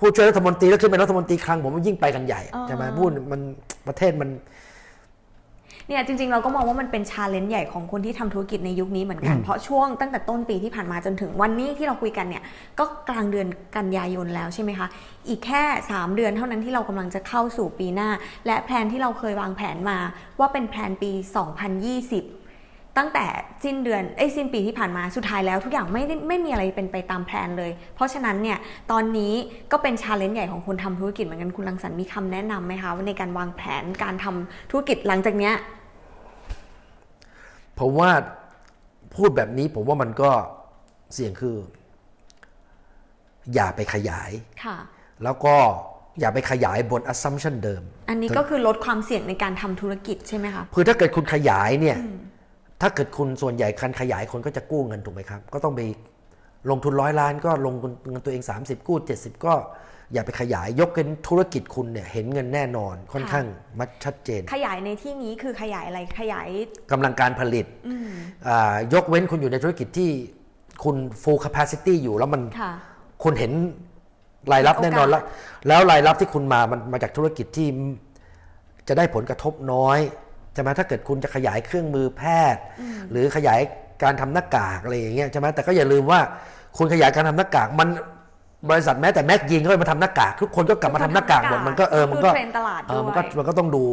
ผู้ช่วยรัฐมนตรีแล้วขึ้นเป็นรัฐมนตรีคลังผมว่ายิ่งไปกันใหญ่ใช่ไหมพูดมันประเทศมันเนี่ยจริงๆ เราก็มองว่ามันเป็นชาเลนจ์ใหญ่ของคนที่ทำธุรกิจในยุคนี้เหมือนกัน เพราะช่วงตั้งแต่ต้นปีที่ผ่านมาจนถึงวันนี้ที่เราคุยกันเนี่ยก็กลางเดือนกันยายนแล้วใช่ไหมคะ อีกแค่ 3 เดือนเท่านั้นที่เรากำลังจะเข้าสู่ปีหน้า และแผนที่เราเคยวางแผนมาว่าเป็นแผนปี 2020 ตั้งแต่สิ้นเดือนเอ้ยสิ้นปีที่ผ่านมาสุดท้ายแล้วทุกอย่างไม่ได้ไม่มีอะไรเป็นไปตามแผนเลย เพราะฉะนั้นเนี่ยตอนนี้ก็เป็นชาเลนจ์ใหญ่ของคนทำธุรกิจเหมือนกันคุณรังสรรค์มีคำแนะนำไหมคะว่าในการวางแผนการทำธุรกิจหลังจากเนี้ยผมว่าพูดแบบนี้ผมว่ามันก็เสี่ยงคือ อย่าไปขยายค่ะ แล้วก็อย่าไปขยายบน assumption เดิม อันนี้ก็คือลดความเสี่ยงในการทำธุรกิจใช่ไหมคะคือถ้าเกิดคุณขยายเนี่ย ถ้าเกิดคุณส่วนใหญ่การขยายคนก็จะกู้เงินถูกไหมครับ ก็ต้องไปลงทุนร้อยล้านก็ลงทุนเงินตัวเอง 30 กู้ 70 ก็อย่าไปขยายยกเป็นธุรกิจคุณเนี่ยเห็นเงินแน่นอนค่อนข้างมัดชัดเจน ขยายในที่นี้คือขยายอะไรขยายกำลังการผลิตอ่ายกเว้นคุณอยู่ในธุรกิจที่คุณ full capacity อยู่แล้วมันค่ะคุณเห็นรายรับเห็แน่นโอกาสนอนแล้ว แล้วรายรับที่คุณมามันมาจากธุรกิจที่จะได้ผลกระทบน้อย ใช่ไหมถ้าเกิดคุณจะขยายเครื่องมือแพทย์ หรือขยายการทำหน้ากากอะไรอย่างเงี้ยใช่ไหมแต่ก็อย่าลืมว่าคุณขยายการทำหน้ากากมันบริษัทแม้แต่แม็กยิงก็มาทำหน้ากาก ทุกคนก็กลับมาทำหน้ากากหมดมันก็เออมันก็ดูเทรนด์ตลาดเออด้วยมันก็มันก็ต้องดู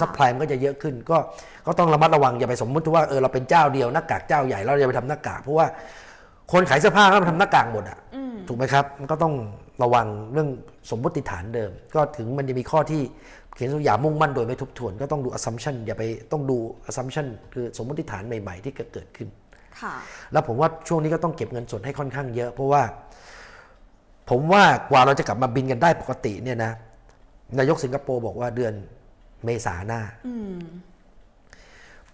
supply มันก็จะเยอะขึ้น ก็ก็ต้องระมัดระวังอย่าไปสมมติว่าเออเราเป็นเจ้าเดียวหน้ากากเจ้าใหญ่แล้วเราจะไปทำหน้ากากเพราะว่าคนขายเสื้อผ้าก็มาทำหน้ากากหมดอะถูกไหมครับ มันก็ต้องระวังเรื่องสมมติฐานเดิม ก็ถึงมันจะมีข้อที่ เขียนอย่ามุ่งมั่นโดยไม่ทบทวน ก็ต้องดู assumption อย่าไปต้องดู assumption คือสมมติฐานใหม่ ๆ ที่เกิดขึ้นค่ะแล้วผมว่าช่วงนี้ก็ต้องเก็บเงินสดให้ค่อนข้างเยอะ เพราะว่า ผมว่ากว่าเราจะกลับมาบินกันได้ปกติเนี่ยนะนายกสิงคโปร์บอกว่าเดือนเมษาหน้า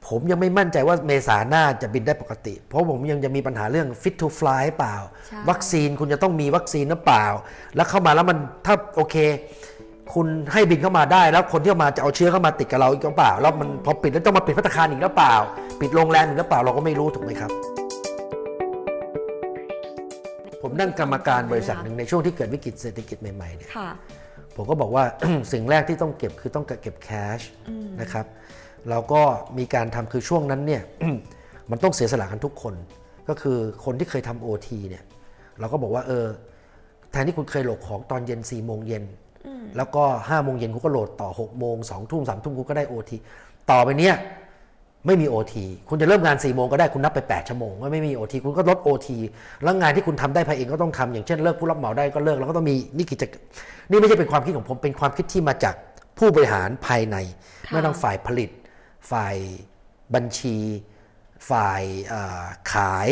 ผมยังไม่มั่นใจว่าเมษาหน้าจะบินได้ปกติ เพราะผมยังจะมีปัญหาเรื่อง fit to fly เปล่าใช่วัคซีนคุณจะต้องมีวัคซีนหรือเปล่า แล้วเข้ามาแล้วมันถ้าโอเค คุณให้บินเข้ามาได้ แล้วคนที่เข้ามาจะเอาเชื้อเข้ามาติดกับเราอีกหรือเปล่า แล้วมันพอปิดแล้วต้องมาปิดพัตตาคารอีกหรือเปล่า ปิดโรงแรมอีกหรือเปล่าเราก็ไม่รู้ถูกไหมครับ ผมนั่งกรรมการบริษัทหนึ่งในช่วงที่เกิดวิกฤตเศรษฐกิจใหม่ๆเนี่ยค่ะผมก็บอกว่า สิ่งแรกที่ต้องเก็บคือต้องเก็บแคชนะครับแล้วก็มีการทำคือช่วงนั้นเนี่ยมันต้องเสียสละกันทุกคน ก็คือคนที่เคยทำโอทีเนี่ยเราก็บอกว่าเออแทนที่คุณเคยโหลดของตอนเย็น4ี่โมงเย็น แล้วก็5้าโมงเย็นคุณก็โหลดต่อ6กโมงสองทุ่มสามทุ่มคุณก็ได้โอทีต่อไปเนี้ยไม่มี OT คุณจะเริ่มงาน4ี่โมงก็ได้คุณนับไป8ชั่วโมงว่าไม่มี OT คุณก็ลด OT แล้วงานที่คุณทำได้ภายในเองก็ต้องทำอย่างเช่นเลิกผู้รับเหมาได้ก็เลิกแล้วก็ต้องมีนี่กิจกรรมนี่ไม่ใช่เป็นความคิดของผมเป็นความคิดที่มาจากผู้บริหารภายในค่ะไม่ต้องฝ่ายผลิต ฝ่ายบัญชี ฝ่ายเอ่อขาย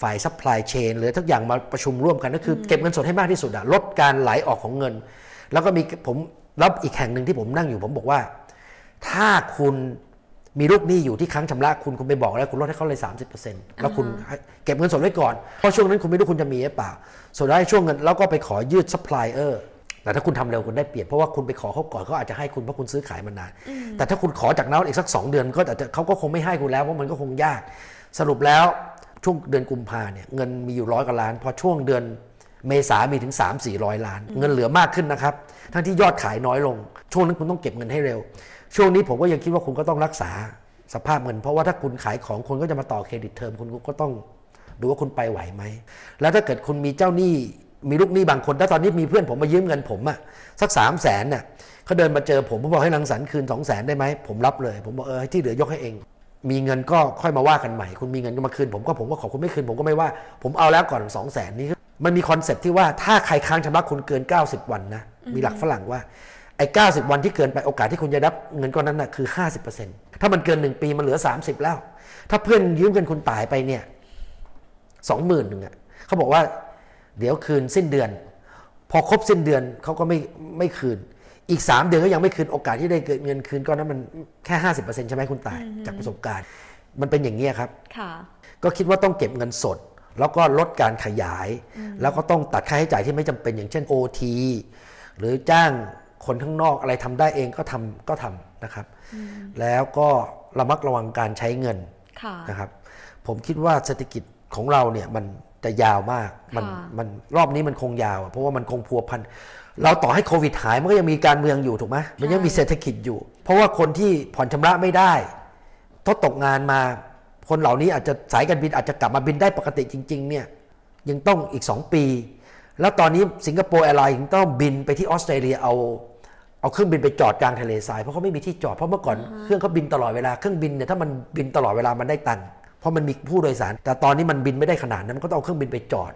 ฝ่าย supply chain หรือทุกอย่างมาประชุมร่วมกันก็คือเก็บเงินสดให้มากที่สุดอะลดการไหลออกของเงิน แล้วก็มีผมแล้วอีกแห่งหนึ่งที่ผมนั่งอยู่ผมบอกว่า ถ้าคุณมีลูกหนี้อยู่ที่ค้างชำระคุณคุณไปบอกแล้วคุณลดให้เขาเลย 30%แล้วคุณเก็บเงินสดไว้ก่อน เพราะช่วงนั้นคุณไม่รู้คุณจะมีหรือเปล่าส่วนได้ช่วงเงินแล้วก็ไปขอยืดซัพพลายเออร์แต่ถ้าคุณทำเร็วคุณได้เปรียบเพราะว่าคุณไปขอเขาก่อนเขาอาจจะให้คุณเพราะคุณซื้อขายมานาน แต่ถ้าคุณขอจากนั้นอีกสัก 2 เดือนก็อาจจะเขาก็คงไม่ให้คุณแล้วเพราะมันก็คงยาก สรุปแล้วช่วงเดือนกุมภาเนี่ยเงินมีอยู่ร้อยกว่าล้านพอช่วงเดือน เมษามีถึง 3 4 0 0 ล้าน เงินเหลือมากขึ้นนะครับ ทั้งที่ยอดขายน้อยลง ช่วงนั้นคุณต้องเก็บเงินให้เร็ว ช่วงนี้ผมก็ยังคิดว่าคุณก็ต้องรักษาสภาพเงิน เพราะว่าถ้าคุณขายของคนก็จะมาต่อเครดิตเทอมคุณก็ต้องดูว่าคุณไปไหวไหม แล้วถ้าเกิดคุณมีเจ้าหนี้มีลูกหนี้บางคน ถ้าตอนนี้มีเพื่อนผมมายืมเงินผมอะสักสามแสนน่ะเขาเดินมาเจอผมผมบอกให้รังสรรค์คืนสองแสนได้ไหมผมรับเลย ผมบอกเออที่เหลือยกให้เอง มีเงินก็ค่อยมาว่ากันใหม่ คุณมีเงินก็มาคืนผมก็ผมก็ขอคุณไม่คืนผมก็ไม่ว่า ผมเอาแล้วก่อน2องแสนนี้ มันมี concept ที่ว่าถ้าใครค้างชำระคุณเกิน 90 วันนะ มีหลักฝรั่งว่าไอ้90 วันที่เกินไปโอกาสที่คุณจะได้รับเงินก้อนนั้นนะคือ 50%ถ้ามันเกิน 1 ปีมันเหลือ 30 แล้ว ถ้าเพื่อนยืมเงินคุณตายไปเนี่ยสองหมื่นหนึ่งอะเขาบอกว่า เดี๋ยวคืนสิ้นเดือน พอครบสิ้นเดือนเขาก็ไม่ไม่คืน อีก 3 เดือนก็ยังไม่คืนโอกาสที่ได้เงินคืนก้อนนั้นมันแค่50%ใช่ไหมคุณตายจากประสบการณ์ มันเป็นอย่างนี้ครับค่ะก็คิดว่าต้องเก็บเงินสด แล้วก็ลดการขยาย แล้วก็ต้องตัดค่าใช้จ่ายที่ไม่จำเป็นอย่างเช่น OT หรือจ้างคนข้างนอกอะไรทำได้เองก็ทำก็ทำนะครับ แล้วก็ระมัดระวังการใช้เงินค่ะนะครับ ผมคิดว่าเศรษฐกิจของเราเนี่ยมันจะยาวมาก มันค่ะมันรอบนี้มันคงยาวอะเพราะว่ามันคงพัวพัน เราต่อให้โควิดหายมันก็ยังมีการเมืองอยู่ถูกไหมมันยังมีเศรษฐกิจอยู่ เพราะว่าคนที่ผ่อนชำระไม่ได้ทดตกงานมา คนเหล่านี้อาจจะสายการบินอาจจะกลับมาบินได้ปกติจริงๆเนี่ยยังต้องอีก 2 ปี แล้วตอนนี้ Singapore Airlines ยังต้องบินไปที่ออสเตรเลียเอาเอาเครื่องบินไปจอดกลางทะเลทรายเพราะเขาไม่มีที่จอดเพราะเมื่อก่อนเครื่องเขาบินตลอดเวลาเครื่องบินเนี่ยถ้ามันบินตลอดเวลามันได้ตังค์เพราะมันมีผู้โดยสาร แต่ตอนนี้มันบินไม่ได้ขนาดนั้นมันก็ต้องเอาเครื่องบินไปจอด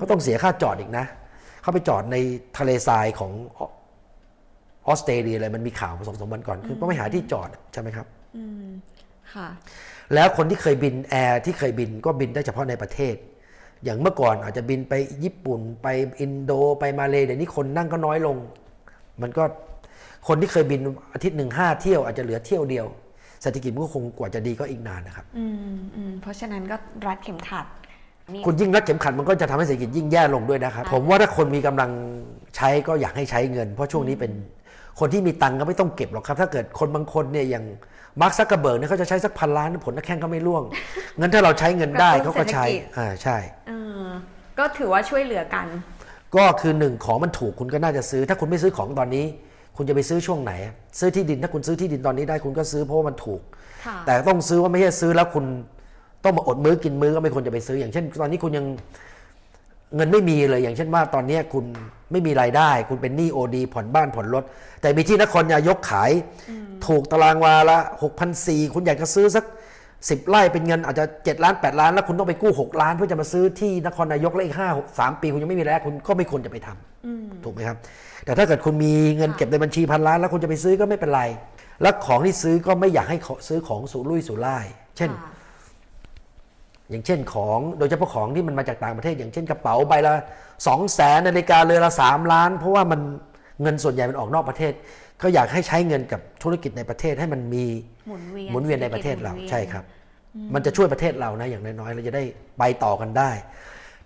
ก็ต้องเสียค่าจอดอีกนะ เขาไปจอดในทะเลทรายของออสเตรเลียอะไรมันมีข่าวมาสองสามวันก่อน คือต้องไปหาที่จอดใช่ไหมครับค่ะ แล้วคนที่เคยบินแอร์ที่เคยบินก็บินได้เฉพาะในประเทศ อย่างเมื่อก่อนอาจจะบินไปญี่ปุ่นไปอินโดไปมาเลเดี๋ยวนี้คนนั่งก็น้อยลง มันก็คนที่เคยบินอาทิตย์หนึ่งห้าเที่ยวอาจจะเหลือเที่ยวเดียวเศรษฐกิจมันก็คงกว่าจะดีก็อีกนานนะครับอืมอืมเพราะฉะนั้นก็รัดเข็มขัดนี่คุณยิ่งรัดเข็มขัดมันก็จะทำให้เศรษฐกิจยิ่งแย่ลงด้วยนะครับ ผมว่าถ้าคนมีกำลังใช้ก็อยากให้ใช้เงิน เพราะช่วงนี้เป็นคนที่มีตังค์ก็ไม่ต้องเก็บหรอกครับ ถ้าเกิดคนบางคนเนี่ยอย่าง มาร์คซักเกอร์เบิร์กเนี่ยเขาจะใช้สักพันล้านขนหน้าแข้งก็ไม่ร่วงงั้นถ้าเราใช้เงินได้เขาก็ใช้อ่าใช่เออก็ถือว่าช่วยเหลือกัน ก็คือหนึ่งของมันถูกคุณก็น่าจะซื้อ ถ้าคุณไม่ซื้อของตอนนี้ คุณจะไปซื้อช่วงไหน ซื้อที่ดินถ้าคุณซื้อที่ดินตอนนี้ได้คุณก็ซื้อเพราะว่ามันถูกค่ะแต่ต้องซื้อว่าไม่ใช่ซื้อแล้วคุณต้องมาอดมื้อกินมื้อก็ไม่ควรจะไปซื้ออย่างเช่น ตอนนี้คุณยัง เงินไม่มีเลยอย่างเช่นว่าตอนนี้คุณไม่มีรายได้ คุณเป็นหนี้โอดีผ่อนบ้านผ่อนรถ แต่มีที่นครนายกขาย ถูกตารางวาละหกพันสี่คุณอยากจะซื้อสักสิบไร่เป็นเงินอาจจะเจ็ดล้านแปดล้าน แล้วคุณต้องไปกู้หกล้าน เพื่อจะมาซื้อที่นครนายกแล้วอีกห้าหกสามปี คุณยังไม่มีรายได้คุณก็ไม่ควรจะไปทำถูกไหมครับ แต่ถ้าเกิดคุณมีเงินเก็บในบัญชีพันล้าน แล้วคุณจะไปซื้อก็ไม่เป็นไร แล้วของที่ซื้อก็ไม่อยากให้เขาซื้อของสูรุ่ยสูร่าย เช่นค่ะ อย่างเช่นของโดยเฉพาะของที่มันมาจากต่างประเทศ อย่างเช่นกระเป๋าใบละสองแสนนาฬิกาเรือนละสามล้าน เพราะว่ามันเงินส่วนใหญ่มันออกนอกประเทศ ก็อยากให้ใช้เงินกับธุรกิจในประเทศให้มันมีหมุนเวียนหมุนเวียนในประเทศเราศษฐกิจหมุนวียนใช่ครับ มันจะช่วยประเทศเรานะอย่างน้อยๆเราจะได้ไปต่อกันได้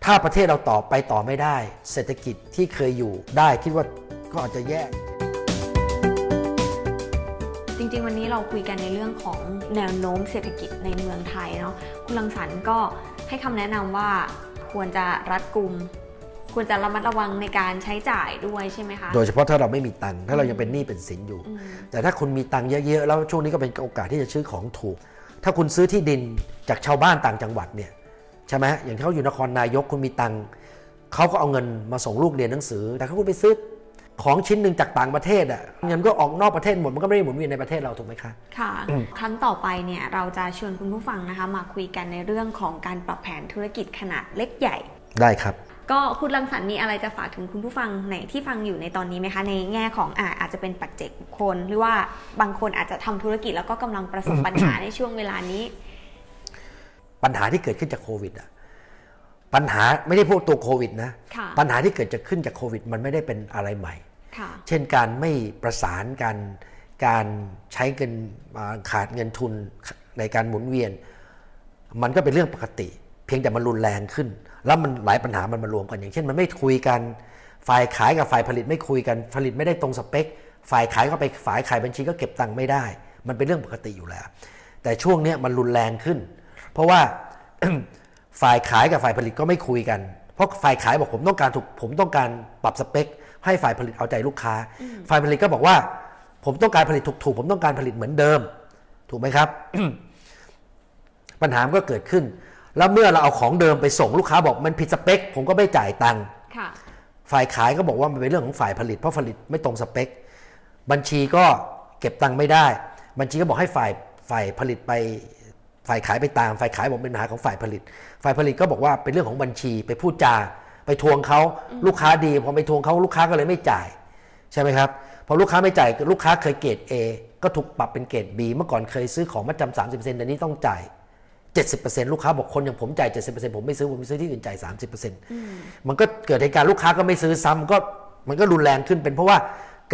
ถ้าประเทศเราต่อไปต่อไม่ได้ เศรษฐกิจที่เคยอยู่ได้คิดว่าก็อาจจะแย่ จริง ๆ วันนี้เราคุยกันในเรื่องของแนวโน้มเศรษฐกิจในเมืองไทยเนาะคุณลังสรรค์ก็ให้คำแนะนำว่าควรจะรัดกุมควรจะระมัดระวังในการใช้จ่ายด้วยใช่ไหมคะ โดยเฉพาะถ้าเราไม่มีตังค์ถ้าเรายังเป็นหนี้เป็นสินอยู่ แต่ถ้าคุณมีตังค์เยอะๆแล้วช่วงนี้ก็เป็นโอกาสที่จะซื้อของถูก ถ้าคุณซื้อที่ดินจากชาวบ้านต่างจังหวัดเนี่ยใช่ไหมอย่างที่เขาอยู่นครนายกคุณมีตังค์เขาก็เอาเงินมาส่งลูกเรียนหนังสือ แต่ถ้าคุณไปซื้อ ของชิ้นหนึ่งจากต่างประเทศอะเงินก็ออกนอกประเทศหมดมันก็ไม่ได้หมุนเวียนในประเทศเราถูกไหมคะค่ะครั้งต่อไปเนี่ยเราจะชวนคุณผู้ฟังนะคะมาคุยกันในเรื่องของการปรับแผนธุรกิจขนาดเล็กใหญ่ได้ครับ ก็คุณรังสรรค์มีอะไรจะฝากถึงคุณผู้ฟังไหนที่ฟังอยู่ในตอนนี้ไหมคะ ในแง่ของอาอาจจะเป็นปัจเจกบุคคล หรือว่าบางคนอาจจะทำธุรกิจแล้วก็กำลังประสบปัญหาในช่วงเวลานี้ ปัญหาที่เกิดขึ้นจากโควิดอะปัญหาไม่ได้พวกตัวโควิดนะค่ะปัญหาที่เกิดจากขึ้นจากโควิด มันไม่ได้เป็นอะไรใหม่ค่ะ เช่นการไม่ประสานกัน การใช้เงินขาดเงินทุนในการหมุนเวียน มันก็เป็นเรื่องปกติ เพียงแต่มันรุนแรงขึ้น แล้วมันหลายปัญหามันมารวมกัน อย่างเช่นมันไม่คุยกัน ฝ่ายขายกับฝ่ายผลิตไม่คุยกัน ผลิตไม่ได้ตรงสเปค ฝ่ายขายก็ไปฝ่ายขายบัญชีก็เก็บตังค์ไม่ได้ มันเป็นเรื่องปกติอยู่แล้ว แต่ช่วงนี้มันรุนแรงขึ้น เพราะว่าฝ่ายขายกับฝ่ายผลิตก็ไม่คุยกัน เพราะฝ่ายขายบอกผมต้องการถูกผมต้องการปรับสเปค ให้ฝ่ายผลิตเอาใจลูกค้า ฝ่ายผลิตก็บอกว่า ผมต้องการผลิตถูกๆผมต้องการผลิตเหมือนเดิม ถูกไหมครับ ปัญหามันก็เกิดขึ้น แล้วเมื่อเราเอาของเดิมไปส่งลูกค้าบอกมันผิดสเปค ผมก็ไม่จ่ายตังค์ค่ะฝ่ายขายก็บอกว่ามันเป็นเรื่องของฝ่ายผลิตเพราะผลิตไม่ตรงสเปค บัญชีก็เก็บตังค์ไม่ได้ บัญชีก็บอกให้ฝ่ายฝ่ายผลิตไปฝ่ายขายไปตาม ฝ่ายขายบอกเป็นปัญหาของฝ่ายผลิต ฝ่ายผลิตก็บอกว่าเป็นเรื่องของบัญชีไปพูดจา ไปทวงเขาลูกค้าดีพอไปทวงเขาลูกค้าก็เลยไม่จ่าย ใช่ไหมครับพอลูกค้าไม่จ่ายลูกค้าเคยเกรด A ก็ถูกปรับเป็นเกรด B เมื่อก่อนเคยซื้อของมาจำสามสิบเปอร์เซ็นต์เดี๋ยวนี้ต้องจ่าย70%ลูกค้าบอกคนอย่างผมจ่าย70%ผมไม่ซื้อผมไปซื้อที่อื่นจ่าย30%มันก็เกิดเหตุการณ์ลูกค้าก็ไม่ซื้อซ้ำก็มันก็รุนแรงขึ้นเป็นเพราะว่า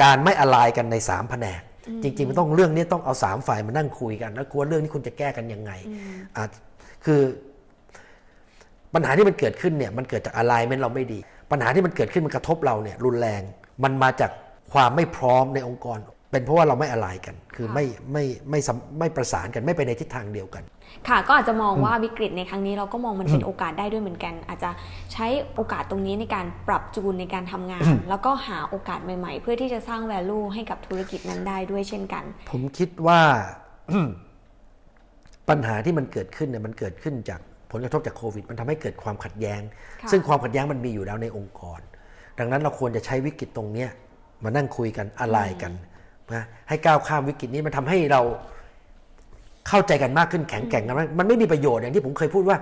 การไม่อะไรกันใน3แผนกจริงๆมันต้องเรื่องนี้ต้องเอา3ฝ่ายมานั่งคุยกัน แล้วกลัวเรื่องนี้คุณจะแก้กันยังไงอะคือ ปัญหาที่มันเกิดขึ้นเนี่ยมันเกิดจากอะไรเมนเราไม่ดี ปัญหาที่มันเกิดขึ้นมันกระทบเราเนี่ยรุนแรง มันมาจากความไม่พร้อมในองค์กร เป็นเพราะว่าเราไม่อะไรกัน คือไม่ไม่ไม่สัมไม่ประสานกันไม่ไปในทิศทางเดียวกัน ค่ะก็อาจจะมองว่าวิกฤตในครั้งนี้เราก็มองมันเป็นโอกาสได้ด้วยเหมือนกัน อาจจะใช้โอกาสตรงนี้ในการปรับจูนในการทำงาน แล้วก็หาโอกาสใหม่ ๆ เพื่อที่จะสร้าง value ให้กับธุรกิจนั้นได้ด้วยเช่นกัน ผมคิดว่าปัญหาที่มันเกิดขึ้นเนี่ยมันเกิดขึ้นจาก ผลกระทบจากโควิด มันทำให้เกิดความขัดแย้งค่ะซึ่งความขัดแย้งมันมีอยู่แล้วในองค์กร ดังนั้นเราควรจะใช้วิกฤตตรงเนี้ยมานั่งคุยกันอะไรกันนะให้ก้าวข้ามวิกฤตนี้มันทำให้เราเข้าใจกันมากขึ้นแข็งแกร่งกันมากมันไม่มีประโยชน์อย่างที่ผมเคยพูดว่า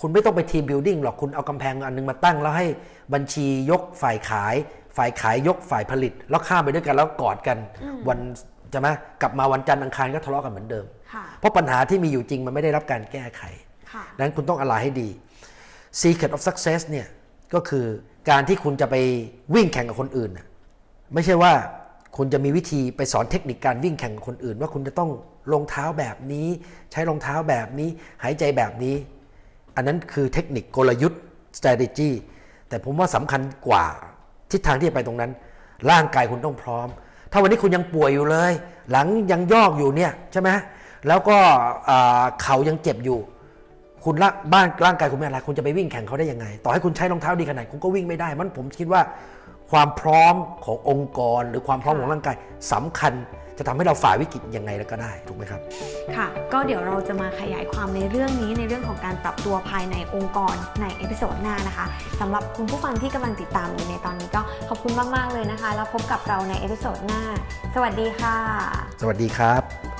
คุณไม่ต้องไป team building หรอกคุณเอากำแพงอันนึงมาตั้ง แล้วให้บัญชียกฝ่ายขาย ฝ่ายขายยกฝ่ายผลิต แล้วข้ามไปด้วยกันแล้วกอดกัน วันจะไหมกลับมาวันจันทร์อังคารก็ทะเลาะกันเหมือนเดิมค่ะเพราะปัญหาที่มีอยู่จริงมันไม่ได้รับการแก้ไขค่ะ ดังนั้นคุณต้องอะไรให้ดี Secret of Success เนี่ยก็คือการที่คุณจะไปวิ่งแข่งกับคนอื่น ไม่ใช่ว่าคุณจะมีวิธีไปสอนเทคนิคการวิ่งแข่งกับคนอื่น ว่าคุณจะต้องรองเท้าแบบนี้ ใช้รองเท้าแบบนี้ หายใจแบบนี้ อันนั้นคือเทคนิคกลยุทธ์ strategy แต่ผมว่าสำคัญกว่าทิศทางที่จะไปตรงนั้น ร่างกายคุณต้องพร้อม ถ้าวันนี้คุณยังป่วยอยู่เลย หลังยังยอกอยู่เนี่ยใช่ไหมแล้วก็เข่ายังเจ็บอยู่ คุณละบ้านร่างกายคุณไม่อะไรคุณจะไปวิ่งแข่งเขาได้ยังไง ต่อให้คุณใช้รองเท้าดีขนาดคุณก็วิ่งไม่ได้ มันผมคิดว่า ความพร้อมขององค์กร หรือความพร้อมของร่างกายสำคัญ จะทำให้เราฝ่าวิกฤตยังไงแล้วก็ได้ถูกไหมครับ ค่ะ ก็เดี๋ยวเราจะมาขยายความในเรื่องนี้ในเรื่องของการปรับตัวภายในองค์กรใน episode หน้านะคะสำหรับคุณผู้ฟังที่กำลังติดตามอยู่ในตอนนี้ก็ขอบคุณมากๆเลยนะคะ แล้วพบกับเราใน episode หน้า สวัสดีค่ะ สวัสดีครับ